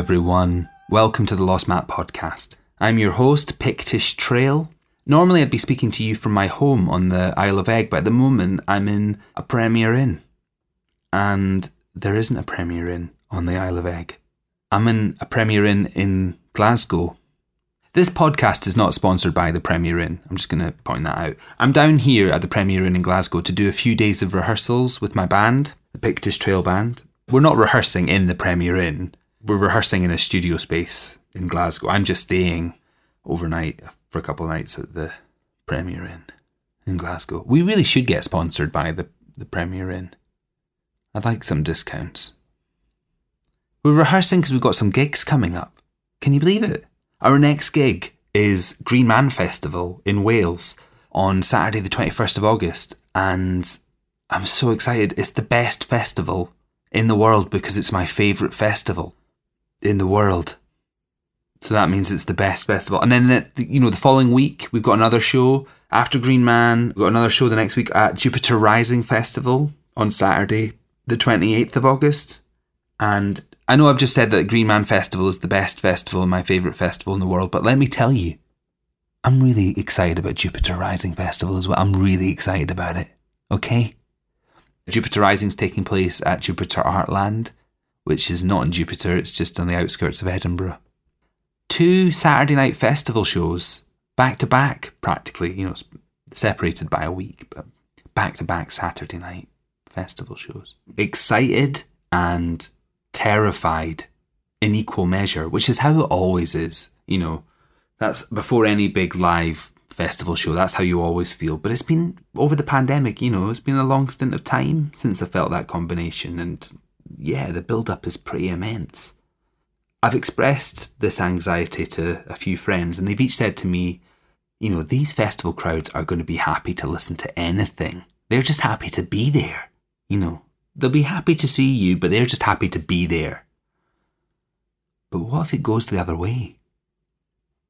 Everyone. Welcome to the Lost Map podcast. I'm your host, Pictish Trail. Normally, I'd be speaking to you from my home on the Isle of Egg, but at the moment, I'm in a Premier Inn. And there isn't a Premier Inn on the Isle of Egg. I'm in a Premier Inn in Glasgow. This podcast is not sponsored by the Premier Inn. I'm just going to point that out. I'm down here at the Premier Inn in Glasgow to do a few days of rehearsals with my band, the Pictish Trail Band. We're not rehearsing in the Premier Inn we're rehearsing in a studio space in Glasgow. I'm just staying overnight for a couple of nights at the Premier Inn in Glasgow. We really should get sponsored by the, the Premier Inn. I'd like some discounts. We're rehearsing because we've got some gigs coming up. Can you believe it? Our next gig is Green Man Festival in Wales on Saturday, the 21st of August. And I'm so excited. It's the best festival in the world because it's my favourite festival in the world. So that means it's the best festival. And then, the, you know, the following week, we've got another show after Green Man. We've got another show the next week at Jupiter Rising Festival on Saturday, the 28th of August. And I know I've just said that Green Man Festival is the best festival and my favourite festival in the world, but let me tell you, I'm really excited about Jupiter Rising Festival as well. I'm really excited about it. Okay? Jupiter Rising is taking place at Jupiter Artland which is not in Jupiter, it's just on the outskirts of Edinburgh. Two Saturday night festival shows, back to back, practically, you know, separated by a week, but back to back Saturday night festival shows. Excited and terrified in equal measure, which is how it always is, you know. That's before any big live festival show. That's how you always feel. But it's been over the pandemic, you know, it's been a long stint of time since I felt that combination. And yeah, the build up is pretty immense. I've expressed this anxiety to a few friends, and they've each said to me, you know, these festival crowds are going to be happy to listen to anything. They're just happy to be there. You know, they'll be happy to see you, but they're just happy to be there. But what if it goes the other way?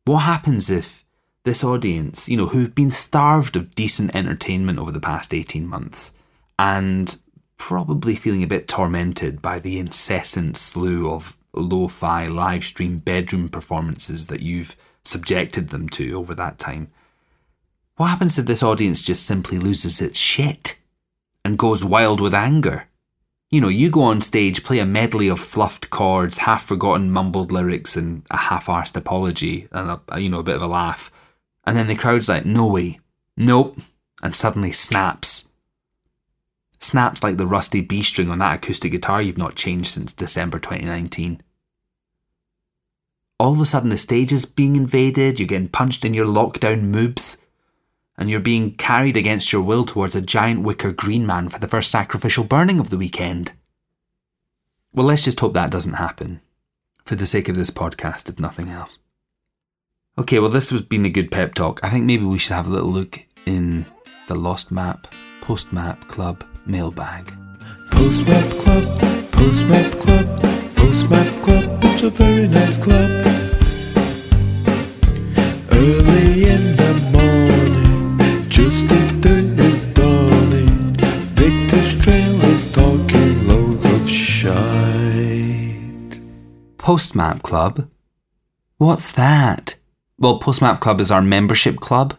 What happens if this audience, you know, who've been starved of decent entertainment over the past 18 months and probably feeling a bit tormented by the incessant slew of lo fi live stream bedroom performances that you've subjected them to over that time. What happens if this audience just simply loses its shit and goes wild with anger? You know, you go on stage, play a medley of fluffed chords, half forgotten mumbled lyrics, and a half arsed apology, and a, you know, a bit of a laugh. And then the crowd's like, no way, nope, and suddenly snaps snaps like the rusty B string on that acoustic guitar you've not changed since December 2019. All of a sudden, the stage is being invaded, you're getting punched in your lockdown moobs, and you're being carried against your will towards a giant wicker green man for the first sacrificial burning of the weekend. Well, let's just hope that doesn't happen, for the sake of this podcast, if nothing else. Okay, well, this has been a good pep talk. I think maybe we should have a little look in the Lost Map, Post Map Club mailbag. Post Map Club, Post Map Club, Post Map Club, it's a very nice club. Early in the morning, just as day is dawning, Pictish Trail is talking loads of shite. Postmap Club? What's that? Well, Postmap Club is our membership club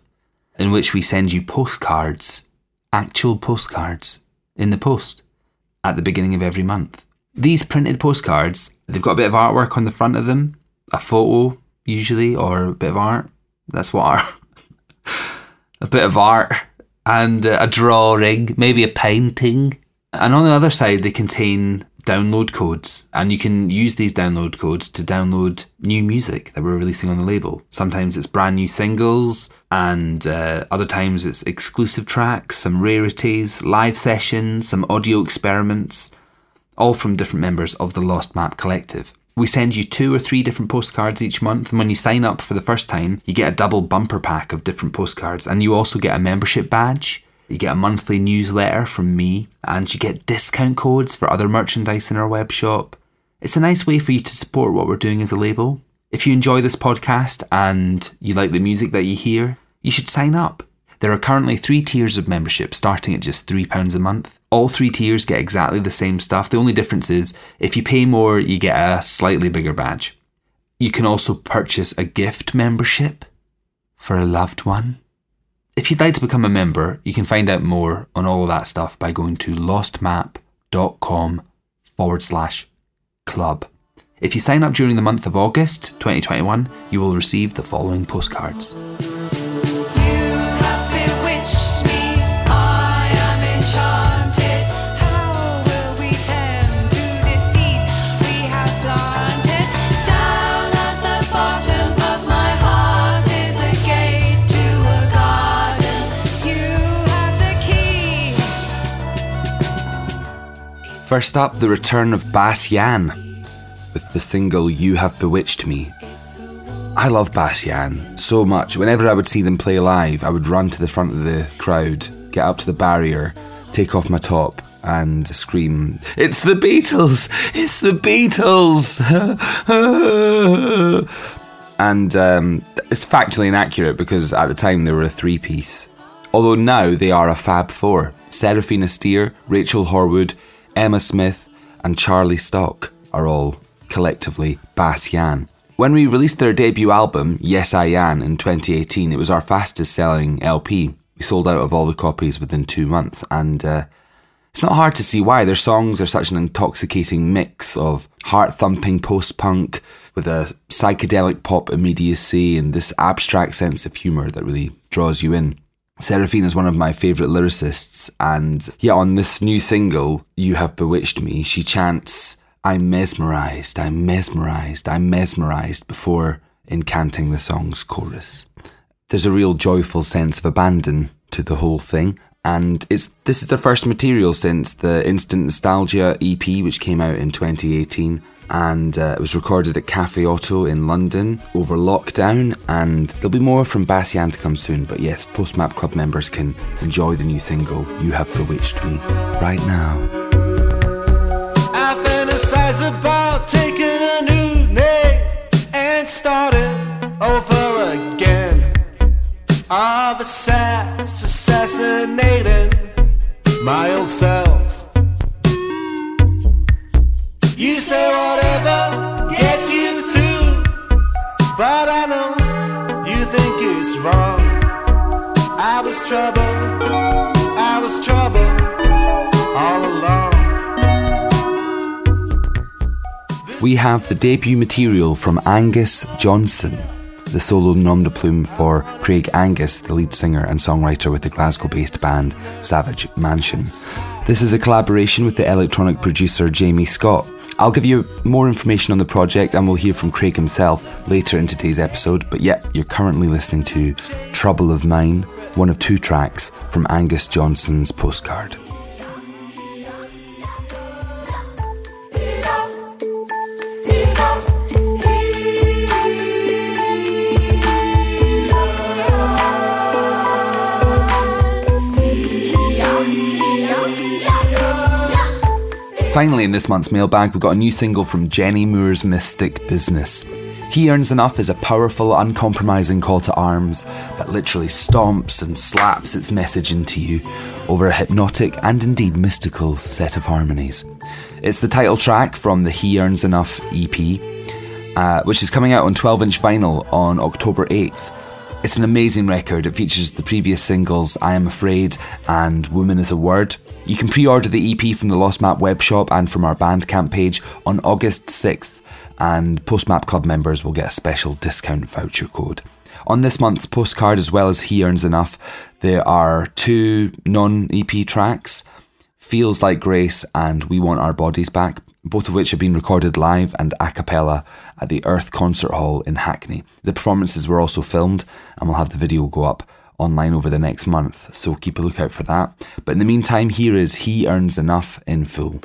in which we send you postcards, actual postcards in the post at the beginning of every month. These printed postcards, they've got a bit of artwork on the front of them, a photo usually, or a bit of art. That's what art. a bit of art and a drawing, maybe a painting. And on the other side, they contain download codes, and you can use these download codes to download new music that we're releasing on the label. Sometimes it's brand new singles, and uh, other times it's exclusive tracks, some rarities, live sessions, some audio experiments, all from different members of the Lost Map Collective. We send you two or three different postcards each month, and when you sign up for the first time, you get a double bumper pack of different postcards, and you also get a membership badge you get a monthly newsletter from me, and you get discount codes for other merchandise in our web shop. It's a nice way for you to support what we're doing as a label. If you enjoy this podcast and you like the music that you hear, you should sign up. There are currently three tiers of membership, starting at just £3 a month. All three tiers get exactly the same stuff. The only difference is if you pay more, you get a slightly bigger badge. You can also purchase a gift membership for a loved one. If you'd like to become a member, you can find out more on all of that stuff by going to lostmap.com forward slash club. If you sign up during the month of August 2021, you will receive the following postcards. First up, the return of Bas Jan with the single You Have Bewitched Me. I love Bas Jan so much. Whenever I would see them play live, I would run to the front of the crowd, get up to the barrier, take off my top, and scream, It's the Beatles! It's the Beatles! and um, it's factually inaccurate because at the time they were a three piece. Although now they are a Fab Four Seraphina Steer, Rachel Horwood, Emma Smith, and Charlie Stock are all collectively Bas Jan. When we released their debut album, Yes I Jan, in 2018, it was our fastest selling LP. We sold out of all the copies within two months, and uh, it's not hard to see why. Their songs are such an intoxicating mix of heart thumping post punk with a psychedelic pop immediacy and this abstract sense of humour that really draws you in. Seraphine is one of my favourite lyricists, and yeah, on this new single, You Have Bewitched Me, she chants, I'm mesmerised, I'm mesmerised, I'm mesmerised before incanting the song's chorus. There's a real joyful sense of abandon to the whole thing, and it's this is the first material since the Instant Nostalgia EP, which came out in 2018, and uh, it was recorded at Cafe Oto in London over lockdown. And there'll be more from Bas Jan to come soon, but yes, Postmap Club members can enjoy the new single "You Have Bewitched Me" right now. I fantasize about taking a new name and starting over again. Of assass- assassinating my old self. You say whatever but I know you think it's wrong. I was I was all along. We have the debut material from Angus Johnson, the solo nom de plume for Craig Angus, the lead singer and songwriter with the Glasgow based band Savage Mansion. This is a collaboration with the electronic producer Jamie Scott. I'll give you more information on the project and we'll hear from Craig himself later in today's episode, but yeah, you're currently listening to Trouble of Mine, one of two tracks from Angus Johnson's postcard. Finally, in this month's mailbag, we've got a new single from Jenny Moore's Mystic Business. He Earns Enough is a powerful, uncompromising call to arms that literally stomps and slaps its message into you over a hypnotic and indeed mystical set of harmonies. It's the title track from the He Earns Enough EP, uh, which is coming out on 12 inch vinyl on October 8th. It's an amazing record. It features the previous singles I Am Afraid and Woman is a Word. You can pre order the EP from the Lost Map webshop and from our Bandcamp page on August 6th, and Postmap Club members will get a special discount voucher code. On this month's postcard, as well as He Earns Enough, there are two non EP tracks Feels Like Grace and We Want Our Bodies Back, both of which have been recorded live and a cappella at the Earth Concert Hall in Hackney. The performances were also filmed, and we'll have the video go up online over the next month, so keep a lookout for that. But in the meantime, here is He Earns Enough in full.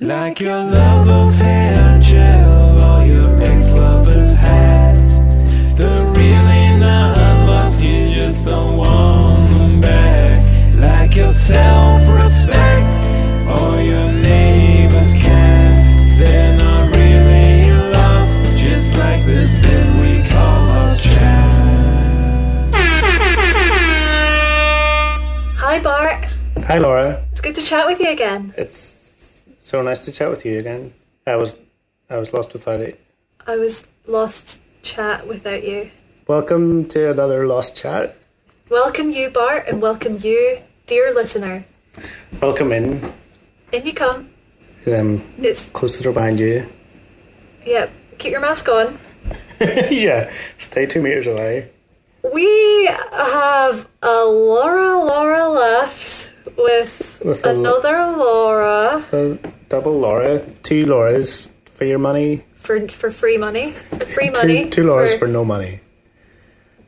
Like your love of hair gel or your ex-lover's hat. They're really not lost, you just don't want them back. Like your self-respect or your neighbor's cat. They're not really lost, just like this bit we call our chat. Hi, Bart. Hi, Laura. It's good to chat with you again. It's so nice to chat with you again. I was, I was lost without it. I was lost chat without you. Welcome to another lost chat. Welcome you, Bart, and welcome you, dear listener. Welcome in. In you come. Um, It's close the door behind you. yeah. Keep your mask on. yeah, stay two meters away. We have a Laura Laura left with, With a- another Laura So double Laura, two Lauras for your money. for for free money. For free money. Two, two Lauras for, no money.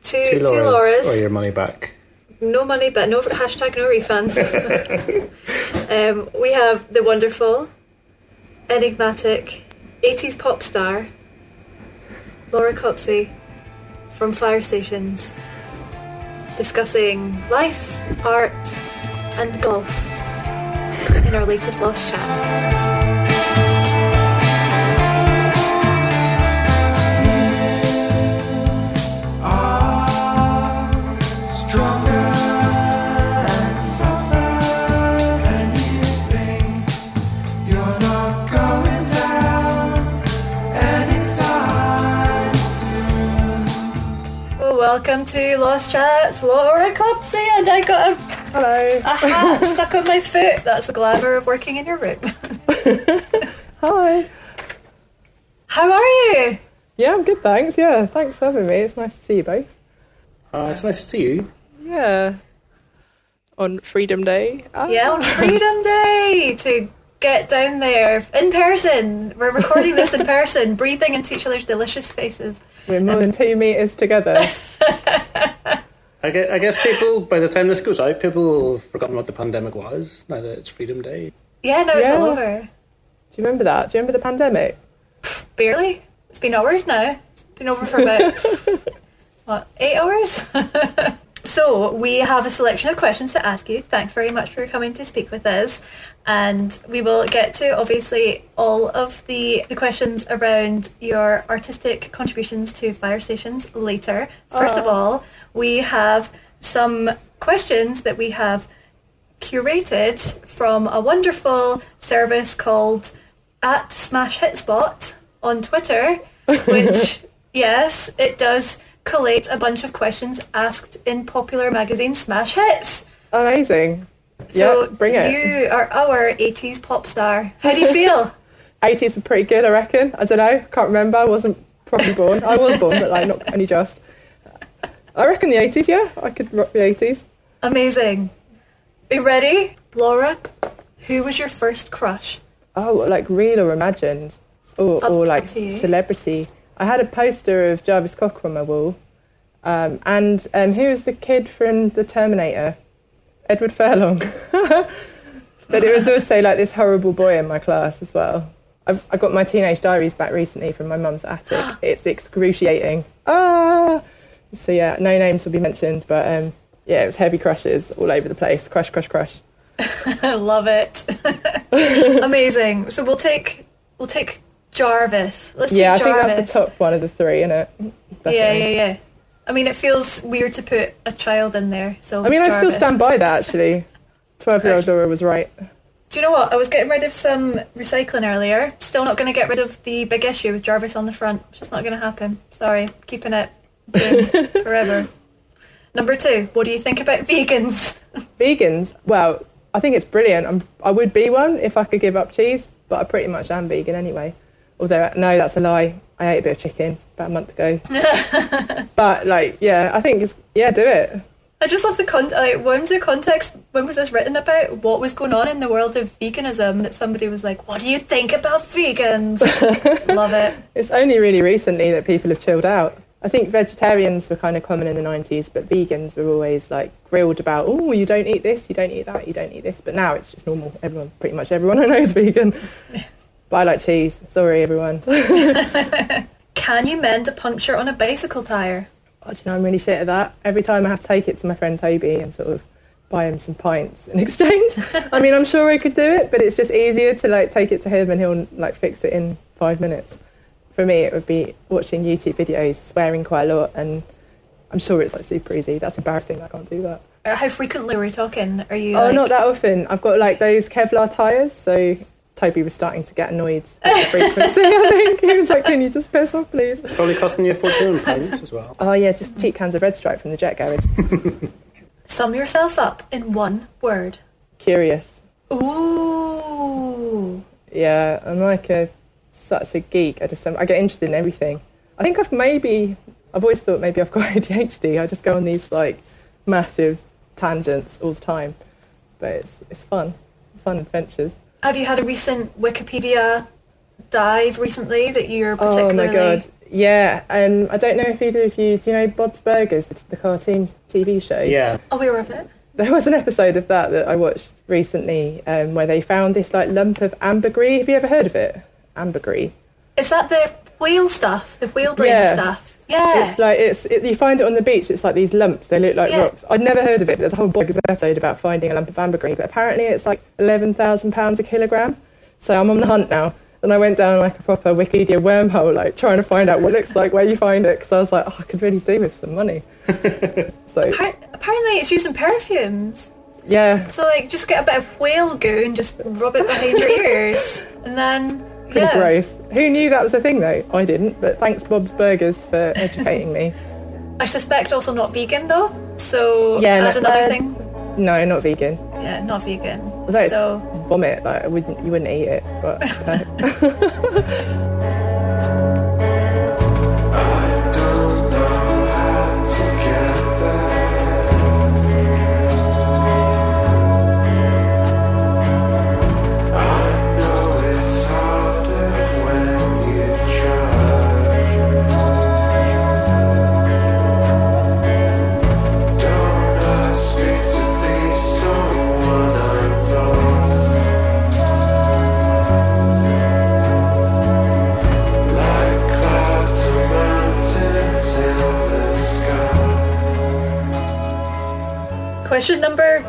two, Two two Lauras, Lauras. or your money back. No money, but no hashtag no refunds. um, we have the wonderful, enigmatic, 80s pop star, Laura Copsey from Firestations, discussing life, art, and golf in our latest Lost Chat. Welcome to Lost Chats, Laura Copsey, and I got a, Hello. a hat stuck on my foot. That's the glamour of working in your room. Hi. How are you? Yeah, I'm good, thanks. Yeah, thanks for having me. It's nice to see you both. Uh, it's nice to see you. Yeah. On Freedom Day. Ah. Yeah, on Freedom Day to get down there in person. We're recording this in person, breathing into each other's delicious faces. We're more than two metres together. I guess, I guess people, by the time this goes out, people will have forgotten what the pandemic was now that it's Freedom Day. Yeah, no, it's all over. Do you remember that? Do you remember the pandemic? Barely. It's been hours now. It's been over for about what eight hours. so we have a selection of questions to ask you. Thanks very much for coming to speak with us, and we will get to obviously all of the the questions around your artistic contributions to Firestations later. First of oh. all, we have some questions that we have curated from a wonderful service called at Smash Hits Bot on Twitter, which yes, it does collate a bunch of questions asked in popular magazine Smash Hits. Amazing. So yeah, bring it. You are our 80s pop star. How do you feel? 80s are pretty good, I reckon. I don't know. Can't remember. I wasn't properly born. I was born, but like not only just. I reckon the 80s, yeah. I could rock the 80s. Amazing. Are you ready? Laura, who was your first crush? Oh, like real or imagined, or, Up- or like celebrity. I had a poster of Jarvis Cocker on my wall, um, and um, who was the kid from The Terminator? Edward Furlong. but it was also like this horrible boy in my class as well. I've, I got my teenage diaries back recently from my mum's attic. it's excruciating. Ah. So yeah, no names will be mentioned, but um, yeah, it was heavy crushes all over the place. Crush, crush, crush. I love it. Amazing. So we'll take we'll take Jarvis. Let's Yeah, I think Jarvis. that's the top one of the three, isn't it? Yeah, yeah, yeah. I mean, it feels weird to put a child in there. So I mean, I still stand by that actually. 12 year old Laura was right. Do you know what? I was getting rid of some recycling earlier. Still not going to get rid of the big issue with Jarvis on the front. It's just not going to happen. Sorry, keeping it forever. Number two. What do you think about vegans? Vegans, well, I think it's brilliant. I'm, I would be one if I could give up cheese, but I pretty much am vegan anyway. Although, no, that's a lie. I ate a bit of chicken about a month ago. but, like, yeah, I think it's, yeah, do it. I just love the con. Like, when was the context? When was this written about? What was going on in the world of veganism? That somebody was like, "What do you think about vegans?" love it. It's only really recently that people have chilled out. I think vegetarians were kind of common in the 90s, but vegans were always like grilled about, oh, you don't eat this, you don't eat that, you don't eat this. But now it's just normal. Everyone, pretty much everyone I know is vegan. But I like cheese. Sorry, everyone. Can you mend a puncture on a bicycle tire? Oh, do you know, I'm really shit at that. Every time I have to take it to my friend Toby and sort of buy him some pints in exchange. I mean, I'm sure I could do it, but it's just easier to like take it to him and he'll like fix it in five minutes. For me, it would be watching YouTube videos, swearing quite a lot, and I'm sure it's like super easy. That's embarrassing. I can't do that. Uh, How frequently are we talking? Are you? Oh, like- not that often. I've got like those Kevlar tyres, so Toby was starting to get annoyed with the frequency. I think he was like, "Can you just piss off, please?" It's Probably costing you a fortune in pints as well. Oh yeah, just cheap cans of Red Stripe from the Jet Garage. Sum yourself up in one word. Curious. Ooh. Yeah, I'm like a such a geek. I just um, I get interested in everything. I think I've maybe I've always thought maybe I've got ADHD. I just go on these like massive tangents all the time, but it's it's fun, fun adventures. Have you had a recent Wikipedia dive recently that you're particularly? Oh my god, yeah. Um, I don't know if either of you do you know Bob's Burgers, the, the cartoon TV show. Yeah. Oh, we were of it. There was an episode of that that I watched recently um, where they found this like lump of ambergris. Have you ever heard of it? Ambergris. Is that the whale stuff? The whale brain Yeah. stuff? Yeah. It's like it's it, you find it on the beach. It's like these lumps. They look like Yeah. rocks. I'd never heard of it. There's a whole Boggers episode about finding a lump of ambergris, but apparently it's like eleven thousand pounds a kilogram. So I'm on the hunt now, and I went down like a proper Wikipedia wormhole, like trying to find out what it looks like, where you find it, because I was like, oh, I could really do with some money. so Appar- Apparently, it's used in perfumes. yeah, So, like, just get a bit of whale goo and just rub it behind your ears, and then pretty yeah. gross. Who knew that was a thing though? I didn't, but thanks Bob's Burgers for educating me. I suspect also not vegan though. So Yeah, add no- another uh, thing. No, not vegan. Yeah, not vegan. Although so vomit, like I wouldn't, you wouldn't eat it, but. uh, question number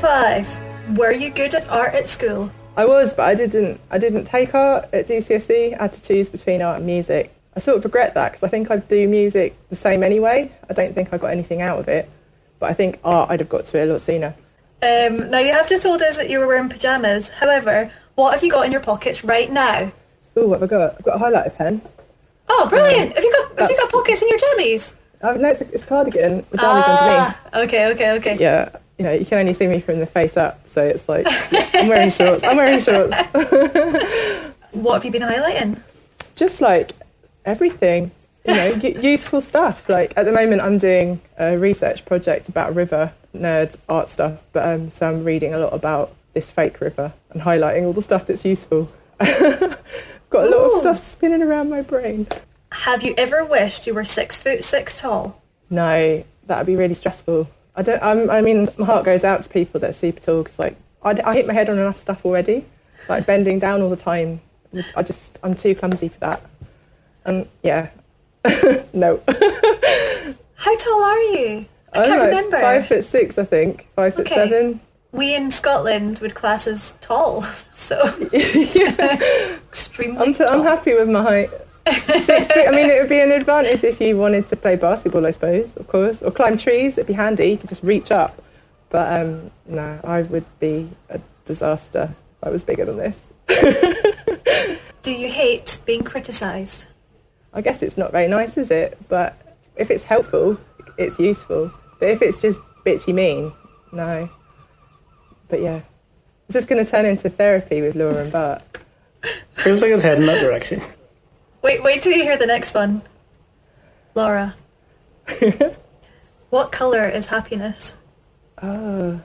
five: Were you good at art at school? I was, but I didn't. I didn't take art at GCSE. I had to choose between art and music. I sort of regret that because I think I'd do music the same anyway. I don't think I got anything out of it, but I think art I'd have got to it a lot sooner. Um, now you have just told us that you were wearing pajamas. However, what have you got in your pockets right now? Oh, what have I got? I've got a highlighter pen. Oh, brilliant! Have you got have you got pockets in your jammies? Oh, no, it's it's cardigan. The jammies underneath. Okay, okay, okay. Yeah, you know, you can only see me from the face up, so it's like yeah, I'm wearing shorts. I'm wearing shorts. What have you been highlighting? Just like everything, you know, useful stuff. Like at the moment, I'm doing a research project about river, nerds, art stuff. But um, so I'm reading a lot about this fake river and highlighting all the stuff that's useful. Got a lot Ooh. of stuff spinning around my brain. Have you ever wished you were six foot six tall? No, that'd be really stressful. I don't. I'm, I mean, my heart goes out to people that are super tall because, like, I, I hit my head on enough stuff already. Like bending down all the time. I just, I'm too clumsy for that. And yeah, no. How tall are you? I I'm can't like remember. Five foot six, I think. Five foot Okay. seven. We in Scotland would class as tall, so extremely I'm, t- tall. I'm happy with my height. Six feet. I mean, it would be an advantage if you wanted to play basketball, I suppose, of course, or climb trees. It'd be handy. You could just reach up. But um, no, I would be a disaster if I was bigger than this. Do you hate being criticised? I guess it's not very nice, is it? But if it's helpful, it's useful. But if it's just bitchy mean, no. But yeah, it's just going to turn into therapy with Laura and Bart. Feels like it's heading that direction. Wait, wait till you hear the next one. Laura. what colour is happiness? Oh,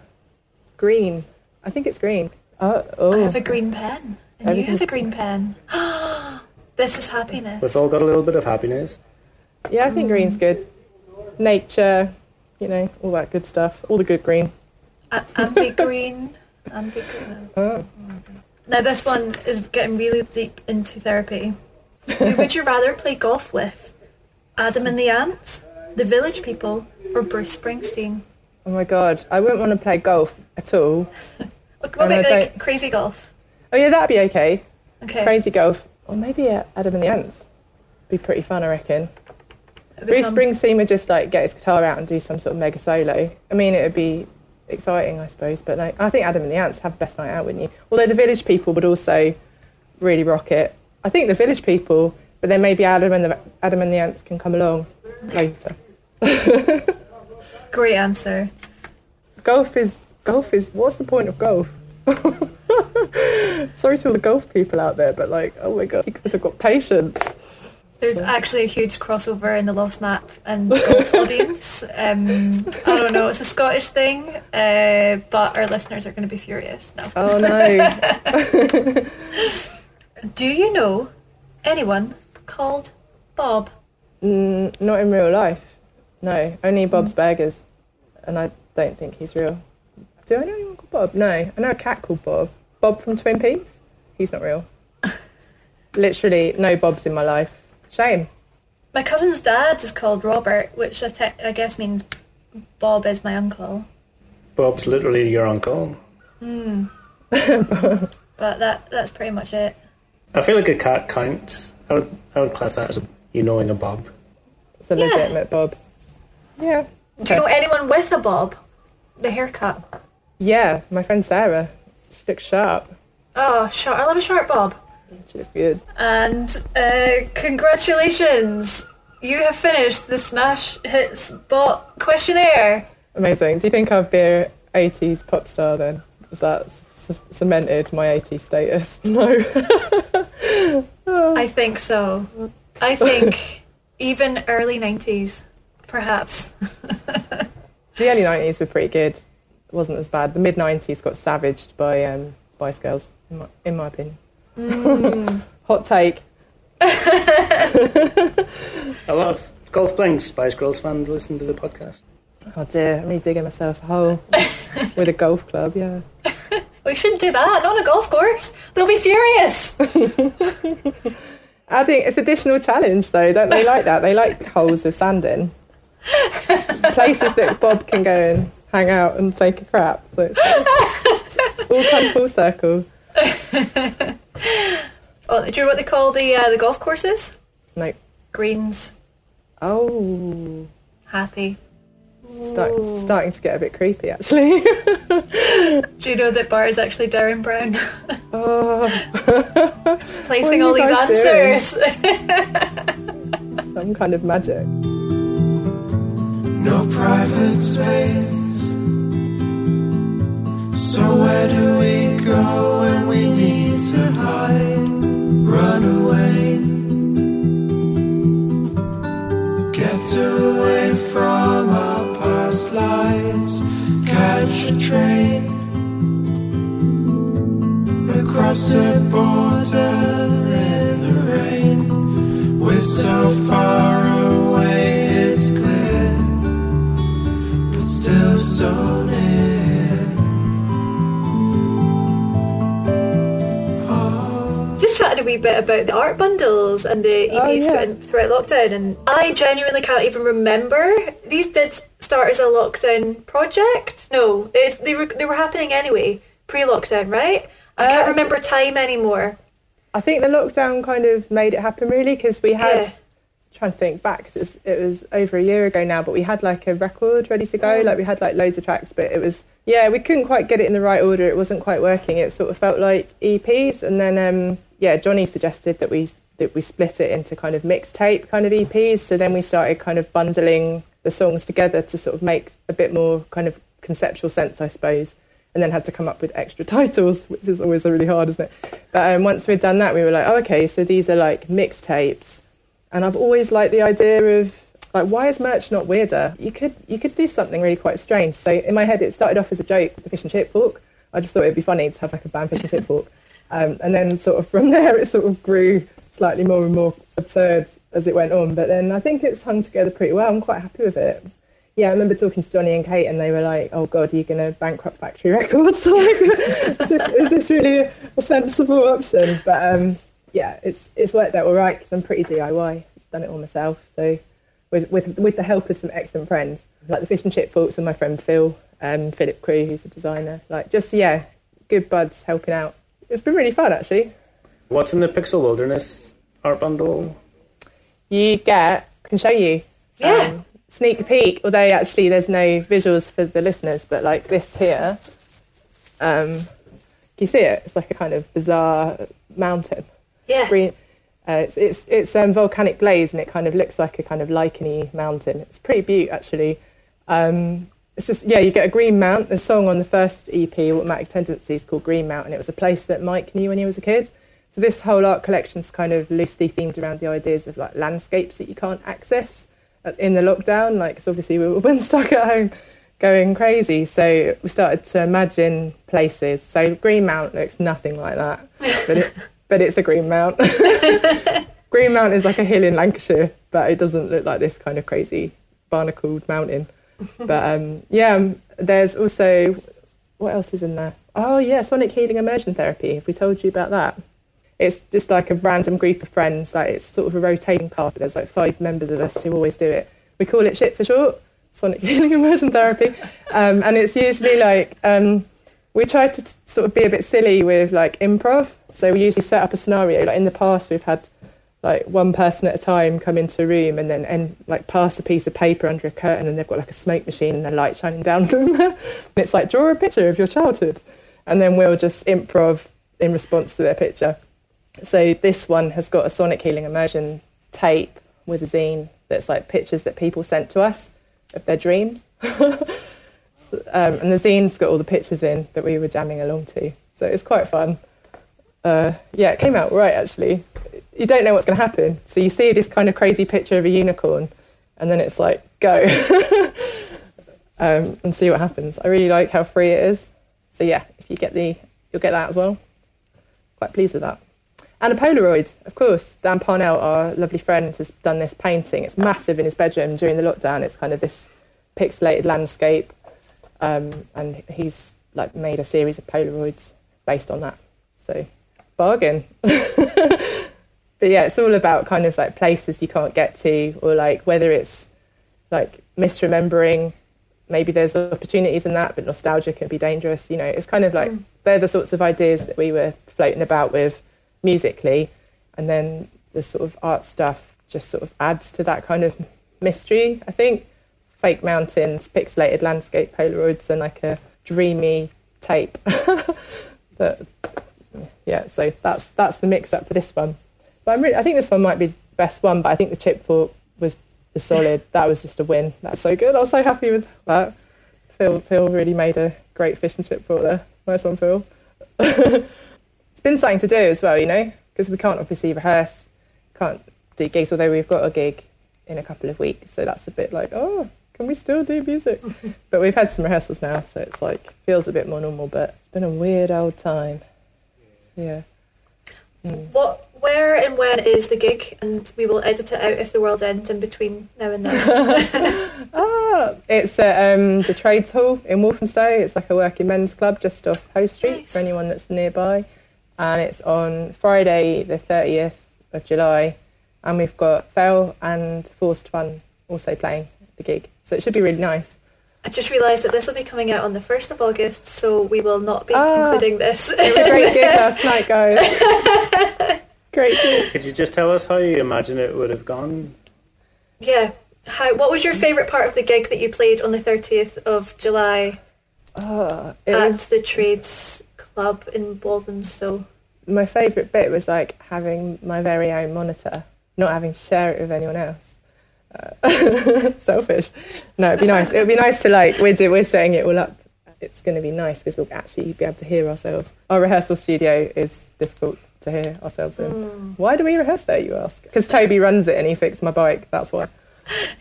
green. I think it's green. Uh, oh, I oh. have a green pen. And you have a green pen. this is happiness. We've all got a little bit of happiness. yeah, I think green's good. Nature, you know, all that good stuff. All the good green. A- ambi green. Ambi green. Oh. Uh. Now this one is getting really deep into therapy. Who would you rather play golf with? Adam and the Ants, the Village People, or Bruce Springsteen? Oh my god, I wouldn't want to play golf at all. What, what And I about like don't- crazy golf? Oh yeah, that'd be okay. Okay. Crazy golf, or maybe uh, Adam and the Ants. Be pretty fun, I reckon. Bruce fun. Springsteen would just like get his guitar out and do some sort of mega solo. I mean, it would be exciting, I suppose. But like, I think Adam and the Ants have the best night out, wouldn't you? Although the Village People would also really rock it. I think the Village People, but then maybe Adam and the Adam and the Ants can come along later. Great answer. Golf is golf is what's the point of golf? Sorry to all the golf people out there, but like, oh my god, you guys have got patience. There's actually a huge crossover in the Lost Map and golf audience. Um, I don't know, it's a Scottish thing, uh, but our listeners are going to be furious. Oh no. Do you know anyone called Bob? Mm, not in real life. No, only Bob's Burgers, and I don't think he's real. Do I know anyone called Bob? No, I know a cat called Bob. Bob from Twin Peaks. He's not real. Literally, no Bobs in my life. Shame. My cousin's dad is called Robert, which I, te- I guess means Bob is my uncle. Bob's literally your uncle. But that that's pretty much it. I feel like a cat counts. I would, I would class that as a, you knowing a Bob. It's a Yeah. legitimate Bob. Yeah. Do you know anyone with a bob? The haircut. Yeah, my friend Sarah. She looks sharp. Oh, short. I love a short bob. She looks good. And uh, congratulations, you have finished the Smash Hits Bot questionnaire. Amazing. Do you think I'd be a 80s pop star then? Is that c- cemented my 80s status? No. I think so. I think even early nineties, perhaps. The early 90s were pretty good. It wasn't as bad. The mid 90s got savaged by um, Spice Girls, in my, in my opinion. Hot take. A lot of golf playing Spice Girls fans listen to the podcast. Oh dear, I'm really digging myself a hole with a golf club, yeah. We shouldn't do that. Not a golf course. They'll be furious. Adding, it's additional challenge though, don't they like that? They like holes with sand in. Places that Bob can go and hang out and take a crap. So it's, it's all come full circle. Oh, do you know what they call the uh, the golf courses? Like, Greens. oh, Happy. Start, starting to get a bit creepy actually. Do you know that bar is actually Derren Brown? oh, Placing all these answers. some kind of magic. no private space. So where do we go when we need to hide? Run away. Get away from our past. Catch a train across the border in the rain. We're so far away, it's clear, but still so near. A wee bit about the art bundles and the EPs Oh, yeah. throughout, lockdown, and I genuinely can't even remember. These did start as a lockdown project. No, it, they were they were happening anyway, pre-lockdown, right? I can't Uh, remember time anymore. I think the lockdown kind of made it happen really because we had. Yeah. Trying to think back, 'cause it was, it was over a year ago now, but we had like a record ready to go. Like we had like loads of tracks, but it was yeah, we couldn't quite get it in the right order. It wasn't quite working. It sort of felt like EPs, and then um, yeah, Johnny suggested that we that we split it into kind of mixtape kind of EPs. So then we started kind of bundling the songs together to sort of make a bit more kind of conceptual sense, I suppose. And then had to come up with extra titles, which is always really hard, isn't it? But um, once we'd done that, we were like, oh, okay, so these are like mixtapes. And I've always liked the idea of like, why is merch not weirder? You could you could do something really quite strange. So in my head, it started off as a joke, the fish and chip fork. I just thought it'd be funny to have like a band fish and chip fork, um, and then sort of from there, it sort of grew slightly more and more absurd as it went on. But then I think it's hung together pretty well. I'm quite happy with it. yeah, I remember talking to Johnny and Kate, and they were like, "Oh God, are you going to bankrupt Factory Records? is, this, is this really a, a sensible option?" But um, yeah, it's it's worked out all right because I'm pretty DIY. I've done it all myself. So with with with the help of some excellent friends, like the Fish and Chip Folks and my friend Phil, um, Philip Crew, who's a designer. Like just yeah, good buds helping out. It's been really fun actually. What's in the Pixel Wilderness art bundle? You get can show you. Yeah. um, sneak peek. Although actually, there's no visuals for the listeners, but like this here, um, can you see it? It's like a kind of bizarre mountain. Yeah. Green. Uh, it's it's it's um, volcanic glaze, and it kind of looks like a kind of licheny mountain. It's pretty beaut actually. Um, it's just yeah, you get a green mount. The song on the first EP, Automatic Tendencies, called Green Mount, and it was a place that Mike knew when he was a kid. So this whole art collection's kind of loosely themed around the ideas of like landscapes that you can't access uh, in the lockdown. Like, 'cause obviously we were been stuck at home, going crazy. So we started to imagine places. So Green Mount looks nothing like that, but it, but it's a Green Mount. Green Mount is like a hill in Lancashire, but it doesn't look like this kind of crazy barnacled mountain. But um, yeah, um, there's also what else is in there? Oh yeah, sonic healing immersion therapy. Have we told you about that? It's just like a random group of friends. Like it's sort of a rotating cast. There's like five members of us who always do it. We call it shit for short. Sonic healing immersion therapy, um, and it's usually like um, we try to t- sort of be a bit silly with like improv. So we usually set up a scenario. Like in the past, we've had like one person at a time come into a room and then and like pass a piece of paper under a curtain and they've got like a smoke machine and a light shining down them. and it's like draw a picture of your childhood, and then we'll just improv in response to their picture. So this one has got a sonic healing immersion tape with a zine that's like pictures that people sent to us of their dreams. Um, and the zine's got all the pictures in that we were jamming along to. So it's quite fun. Uh, yeah, it came out right actually. You don't know what's going to happen. So you see this kind of crazy picture of a unicorn, and then it's like, go. um, and see what happens. I really like how free it is. So yeah, if you get the, you'll get that as well. Quite pleased with that. And a Polaroid, of course. Dan Parnell, our lovely friend, has done this painting. It's massive in his bedroom during the lockdown. It's kind of this pixelated landscape, um, and he's like made a series of Polaroids based on that. So bargain. but yeah, it's all about kind of like places you can't get to, or like whether it's like misremembering. Maybe there's opportunities in that, but nostalgia can be dangerous. You know, it's kind of like they're the sorts of ideas that we were floating about with musically, and then the sort of art stuff just sort of adds to that kind of mystery. I think fake mountains, pixelated landscape Polaroids, and like a dreamy tape. that yeah, so that's that's the mix up for this one. But I'm really, I think this one might be the best one, but I think the chip fork was the solid. That was just a win. That's so good. I was so happy with that. Phil Phil really made a great fish and chip fork there. Nice one, Phil. it's been something to do as well, you know, because we can't obviously rehearse, can't do gigs, although we've got a gig in a couple of weeks. So that's a bit like, oh, can we still do music? but we've had some rehearsals now, so it's like feels a bit more normal. But it's been a weird old time. Yeah. What, where, and when is the gig? And we will edit it out if the world ends in between now and then. Ah, it's at um, the Trades Hall in Walthamstow. It's like a working men's club just off Hoe Street Nice. for anyone that's nearby. And it's on Friday, the 30th of July. And we've got Fell and Forced Fun also playing the gig. So it should be really nice. I just realised that this will be coming out on the first of August, so we will not be Ah. including this. It was a great gig last night, guys. great gig. Could you just tell us how you imagine it would have gone? yeah. How? What was your favourite part of the gig that you played on the thirtieth of July Oh, it at was the Trades Club in Walthamstow? my favourite bit was like having my very own monitor, not having to share it with anyone else. Uh, selfish. No, it'd be nice. It would be nice to like we're do, we're setting it all up. It's going to be nice because we'll actually be able to hear ourselves. Our rehearsal studio is difficult to hear ourselves in. Why do we rehearse there? You ask. Because Toby runs it and he fixed my bike. That's why.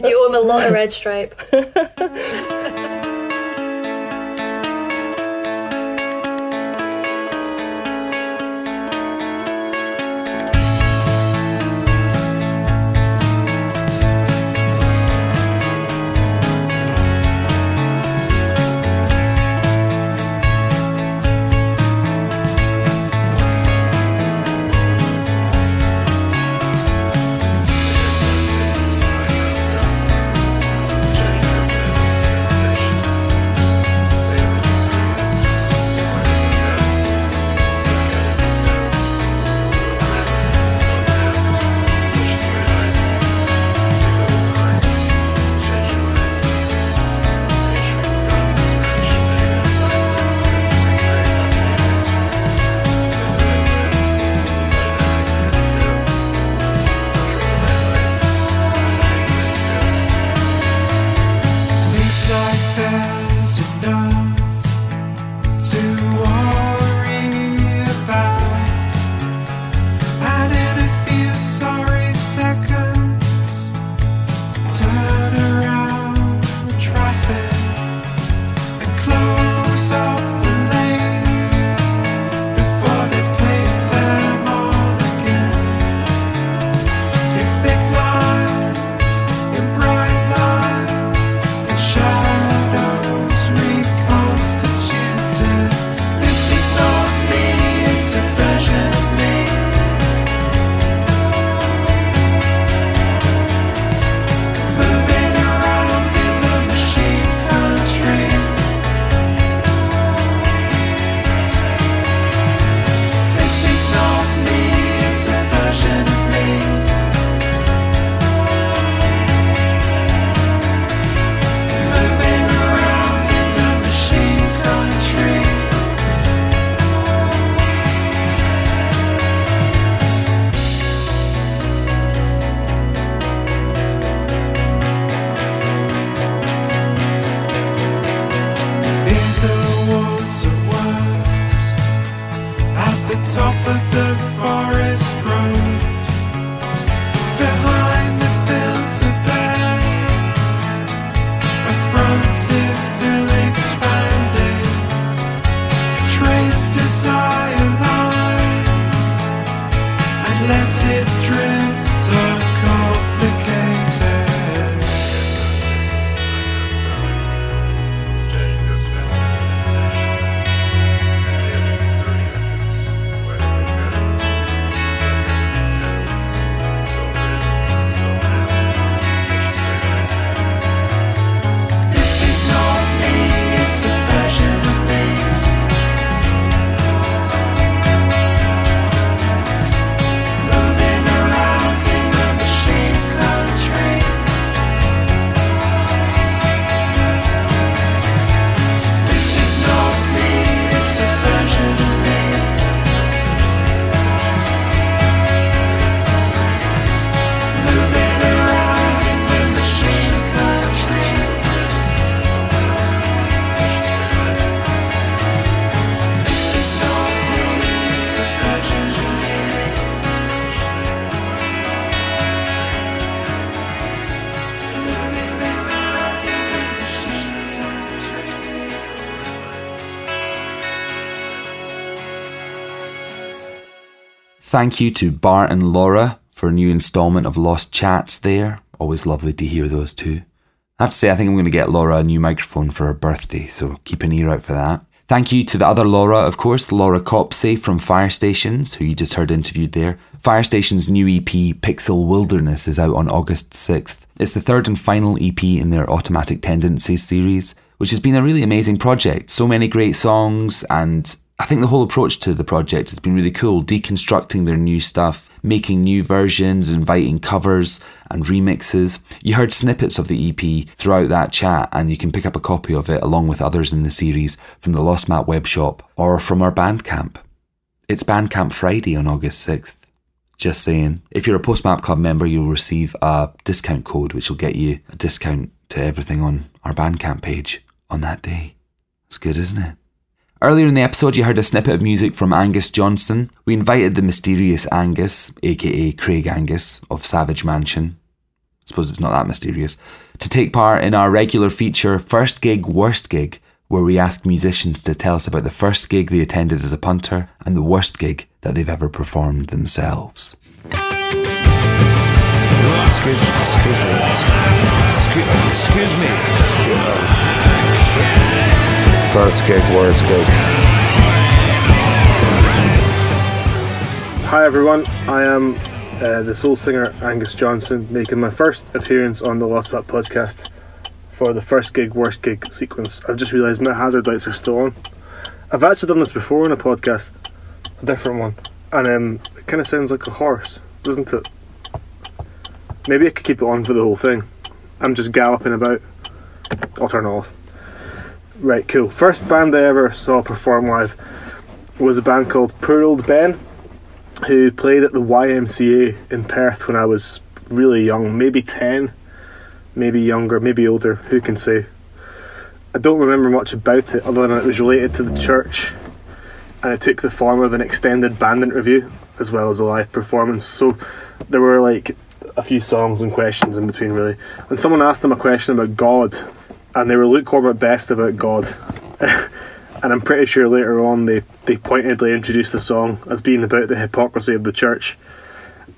You owe him a lot of red stripe. Thank you to Bart and Laura for a new instalment of Lost Chats there. Always lovely to hear those two. I have to say, I think I'm going to get Laura a new microphone for her birthday, so keep an ear out for that. Thank you to the other Laura, of course, Laura Copsey from Firestations, who you just heard interviewed there. Firestations' new EP, Pixel Wilderness, is out on August 6th. It's the third and final EP in their Automatic Tendencies series, which has been a really amazing project. So many great songs, and I think the whole approach to the project has been really cool, deconstructing their new stuff, making new versions, inviting covers and remixes. You heard snippets of the EP throughout that chat, and you can pick up a copy of it along with others in the series from the Lost Map web shop or from our Bandcamp. It's Bandcamp Friday on August 6th. Just saying. If you're a Postmap Club member, you'll receive a discount code which will get you a discount to everything on our Bandcamp page on that day. It's good, isn't it? Earlier in the episode, you heard a snippet of music from Angus Johnson. We invited the mysterious Angus, aka Craig Angus of Savage Mansion. I suppose it's not that mysterious. To take part in our regular feature, First Gig, Worst Gig, where we ask musicians to tell us about the first gig they attended as a punter and the worst gig that they've ever performed themselves. Excuse, excuse me. Excuse, excuse me. First gig, worst gig. Hi everyone, I am uh, the soul singer Angus Johnson, making my first appearance on the Lost Map podcast for the first gig, worst gig sequence. I've just realised my hazard lights are still on. I've actually done this before in a podcast, a different one, and um, it kind of sounds like a horse, doesn't it? Maybe I could keep it on for the whole thing. I'm just galloping about. I'll turn it off. Right, cool. First band I ever saw perform live was a band called Poor Old Ben who played at the YMCA in Perth when I was really young, maybe 10, maybe younger, maybe older, who can say. I don't remember much about it other than it was related to the church and it took the form of an extended band interview as well as a live performance. So there were like a few songs and questions in between, really. And someone asked them a question about God and they were lukewarm at best about God. and I'm pretty sure later on they, they pointedly introduced the song as being about the hypocrisy of the church.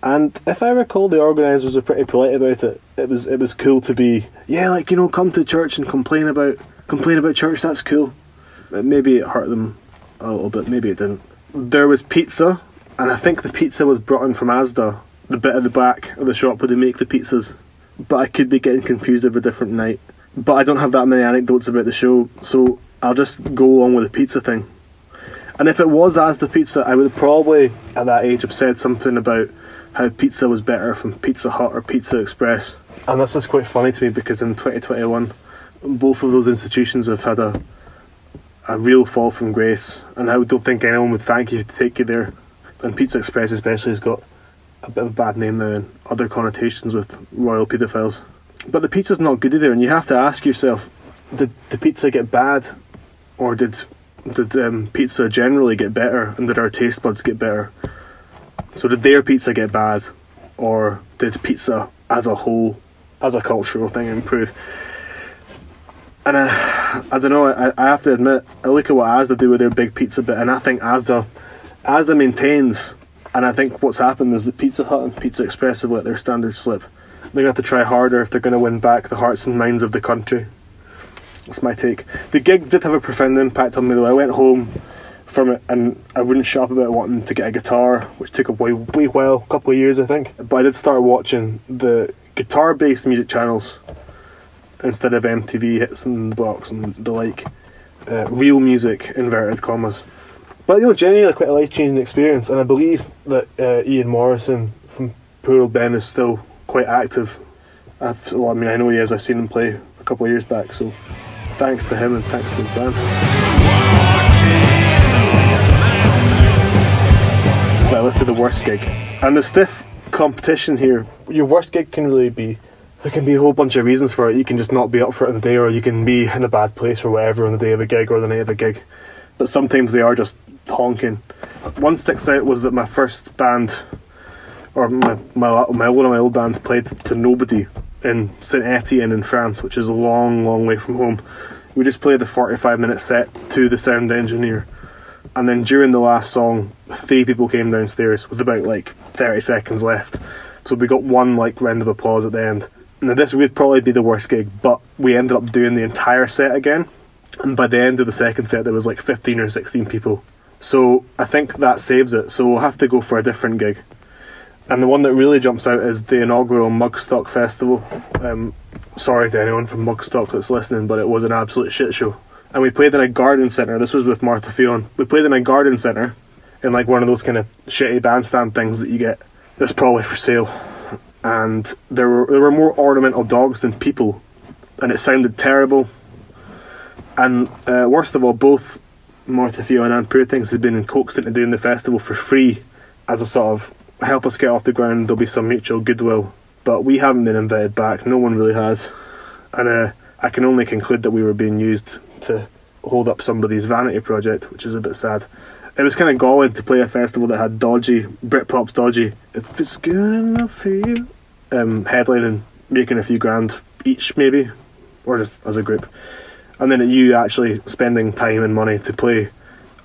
And if I recall, the organisers were pretty polite about it. It was it was cool to be yeah, like you know, come to church and complain about complain about church. That's cool. Maybe it hurt them a little bit. Maybe it didn't. There was pizza, and I think the pizza was brought in from Asda, the bit at the back of the shop where they make the pizzas. But I could be getting confused every different night. But I don't have that many anecdotes about the show, so I'll just go along with the pizza thing. And if it was as the pizza, I would probably at that age have said something about how pizza was better from Pizza Hut or Pizza Express. And this is quite funny to me because in 2021, both of those institutions have had a a real fall from grace, and I don't think anyone would thank you to take you there. And Pizza Express especially has got a bit of a bad name now and other connotations with royal paedophiles. But the pizza's not good either, and you have to ask yourself: Did the pizza get bad, or did did um, pizza generally get better, and did our taste buds get better? So did their pizza get bad, or did pizza as a whole, as a cultural thing, improve? And I, I don't know. I, I have to admit, I look at what Asda do with their big pizza bit, and I think Asda, Asda maintains And I think what's happened is that Pizza Hut and Pizza Express have let their standards slip. They're going to have to try harder if they're going to win back the hearts and minds of the country. That's my take. The gig did have a profound impact on me though. I went home from it and I wouldn't shut up about wanting to get a guitar, which took a way, way while, a couple of years I think. But I did start watching the guitar based music channels instead of MTV hits and the box and the like. Uh, real music, inverted commas. But you know, genuinely quite a life changing experience, and I believe that uh, Ian Morrison from Poor Old Ben is still quite active. I've, well, I mean, I know he is. I've seen him play a couple of years back, so thanks to him and thanks to the band. Let's do the worst gig. And the stiff competition here. Your worst gig can really be. There can be a whole bunch of reasons for it. You can just not be up for it on the day, or you can be in a bad place or whatever on the day of a gig or the night of a gig. But sometimes they are just honking. One sticks out was that my first band, or my my, my one of my old bands, played to nobody in Saint Etienne in France, which is a long, long way from home. We just played a 45 minute set to the sound engineer. And then during the last song, three people came downstairs with about like 30 seconds left. So we got one like round of applause at the end. Now this would probably be the worst gig, but we ended up doing the entire set again. And by the end of the second set, there was like 15 or 16 people. So I think that saves it. So we'll have to go for a different gig. And the one that really jumps out is the inaugural Mugstock Festival. Um, sorry to anyone from Mugstock that's listening, but it was an absolute shit show. And we played in a garden centre. This was with Martha Ffion. We played in a garden centre in like one of those kind of shitty bandstand things that you get. That's probably for sale. And there were there were more ornamental dogs than people, and it sounded terrible. And uh, worst of all, both Martha Ffion and Poor Things had been coaxed into doing the festival for free as a sort of help us get off the ground. There'll be some mutual goodwill, but we haven't been invited back. No one really has, and uh, I can only conclude that we were being used to hold up somebody's vanity project, which is a bit sad. It was kind of galling to play a festival that had dodgy Britpop's dodgy. If it's good enough for you, um, headlining, making a few grand each maybe, or just as a group, and then you actually spending time and money to play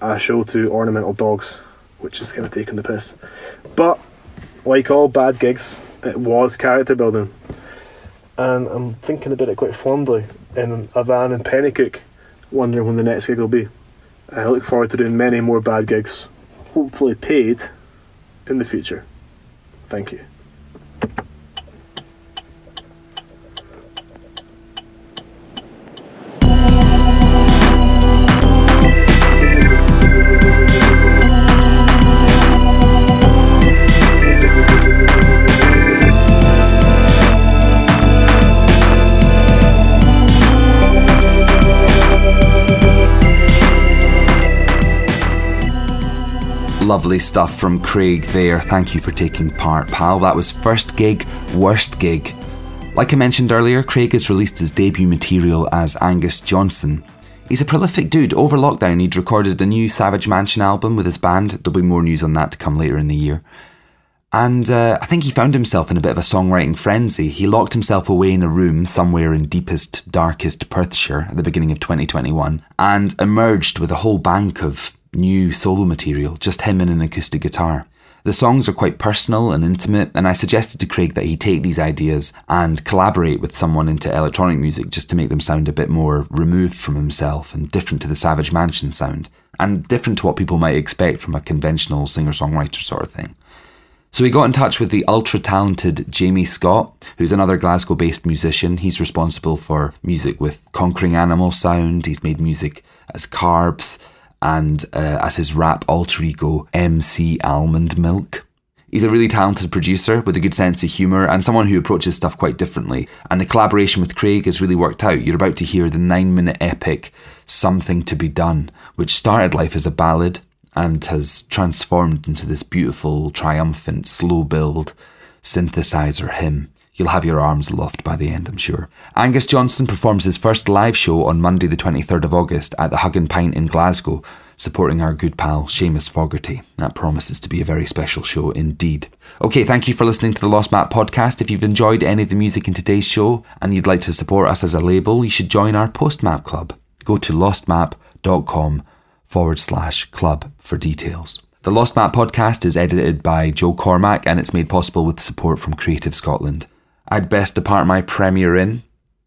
a show to ornamental dogs, which is kind of taking the piss. But like all bad gigs, it was character building, and I'm thinking about it quite fondly in a van in Penicuik, wondering when the next gig will be. I look forward to doing many more bad gigs, hopefully paid, in the future. Thank you. Lovely stuff from Craig there. Thank you for taking part, pal. That was first gig, worst gig. Like I mentioned earlier, Craig has released his debut material as Angus Johnson. He's a prolific dude. Over lockdown, he'd recorded a new Savage Mansion album with his band. There'll be more news on that to come later in the year. And uh, I think he found himself in a bit of a songwriting frenzy. He locked himself away in a room somewhere in deepest, darkest Perthshire at the beginning of 2021 and emerged with a whole bank of new solo material, just him and an acoustic guitar. The songs are quite personal and intimate, and I suggested to Craig that he take these ideas and collaborate with someone into electronic music just to make them sound a bit more removed from himself and different to the Savage Mansion sound, and different to what people might expect from a conventional singer songwriter sort of thing. So he got in touch with the ultra talented Jamie Scott, who's another Glasgow based musician. He's responsible for music with Conquering Animal Sound, he's made music as Carbs, and uh, as his rap alter ego, MC Almond Milk. He's a really talented producer with a good sense of humour and someone who approaches stuff quite differently. And the collaboration with Craig has really worked out. You're about to hear the nine minute epic Something to Be Done, which started life as a ballad and has transformed into this beautiful, triumphant, slow build synthesizer hymn. You'll have your arms aloft by the end, I'm sure. Angus Johnson performs his first live show on Monday, the 23rd of August at the Hug and Pint in Glasgow, supporting our good pal Seamus Fogarty. That promises to be a very special show indeed. Okay, thank you for listening to the Lost Map podcast. If you've enjoyed any of the music in today's show and you'd like to support us as a label, you should join our Postmap Club. Go to lostmap.com forward slash club for details. The Lost Map podcast is edited by Joe Cormack and it's made possible with support from Creative Scotland. I'd best depart my Premier Inn,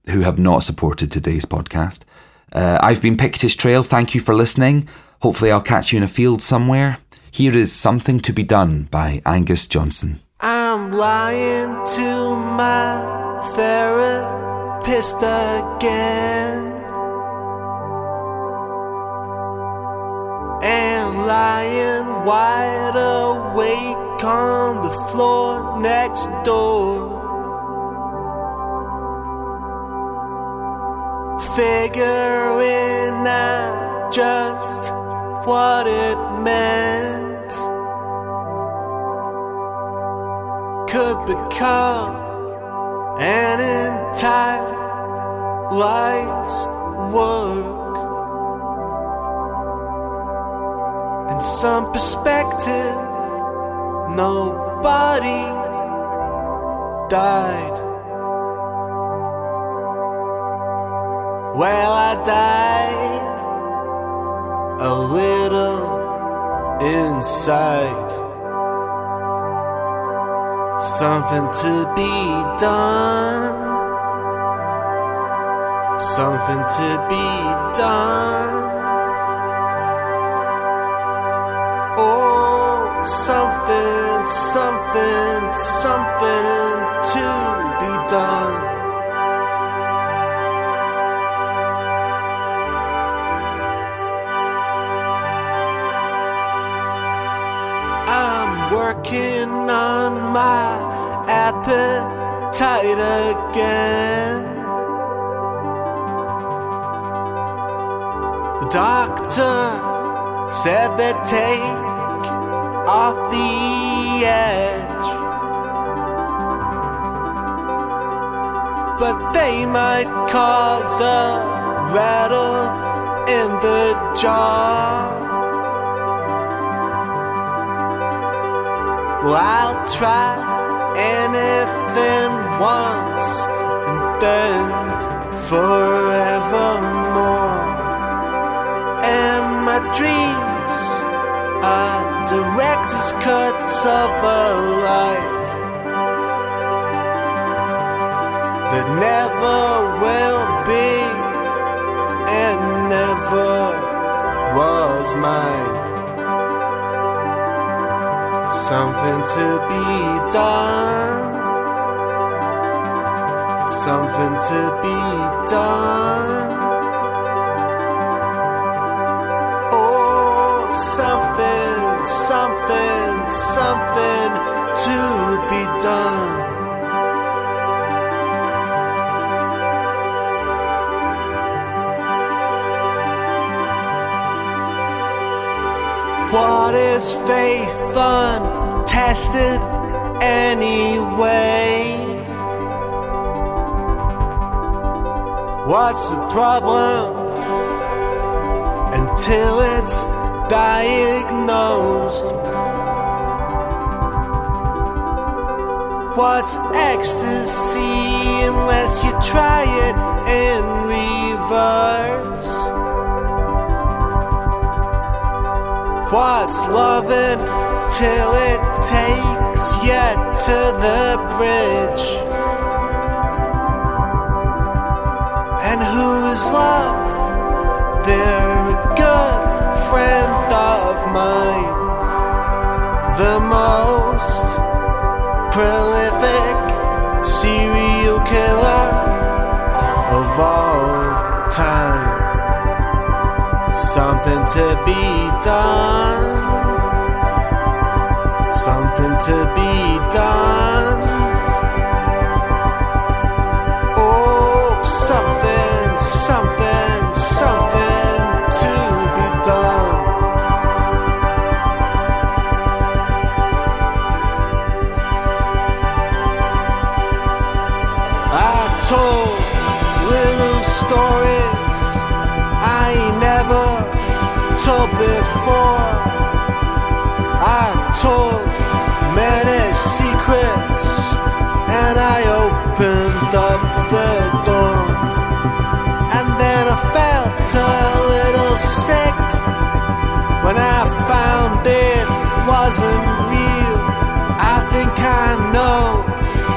who have not supported today's podcast. Uh, I've been Pictish Trail. Thank you for listening. Hopefully, I'll catch you in a field somewhere. Here is Something to Be Done by Angus Johnson. I'm lying to my therapist again. And lying wide awake on the floor next door. Figuring out just what it meant could become an entire life's work. In some perspective, nobody died. Well, I died a little inside. Something to be done. Something to be done. Oh, something, something, something appetite again. The doctor said they'd take off the edge. But they might cause a rattle in the jaw. Well, I'll try anything once and then forevermore. And my dreams are director's cuts of a life that never will be and never was mine. Something to be done. Something to be done. Oh, something, something, something to be done. What is faith untested anyway? What's the problem until it's diagnosed? What's ecstasy unless you try it in reverse? What's loving till it takes you to the bridge? They're a good friend of mine. The most prolific serial killer of all time. Something to be done. Something to be done. Before. I told many secrets and I opened up the door. And then I felt a little sick when I found it wasn't real. I think I know,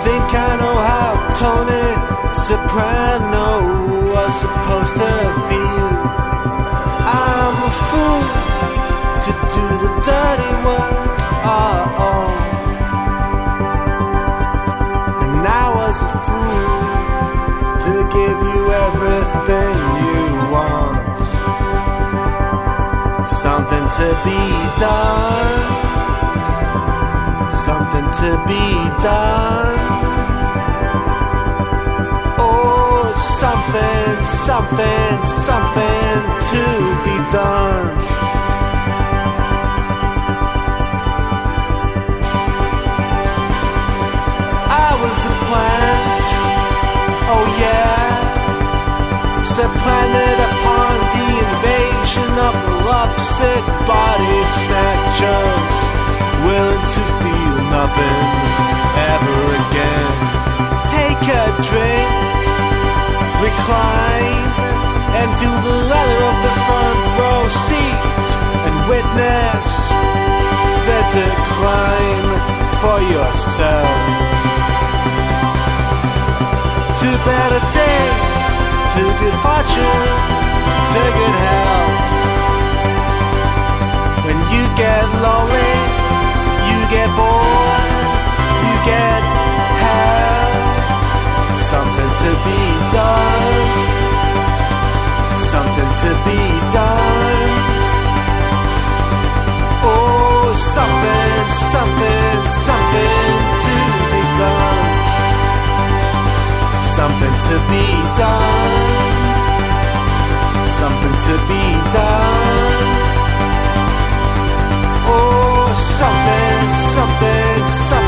think I know how Tony Soprano was supposed to feel. I'm a fool to do the dirty work. Oh, oh. And I was a fool to give you everything you want. Something to be done. Something to be done. Something, something, something to be done. I was a plant, oh yeah, supplanted upon the invasion of the lovesick body snatchers, willing to feel nothing ever again. Take a drink, recline, and feel the leather of the front row seat, and witness the decline for yourself to better days, to good fortune, to good health. When you get lonely, you get bored, you get help. Something to be done, something to be done. Oh, something, something, something to be done something to be done. Something to be done. Oh, something, something, something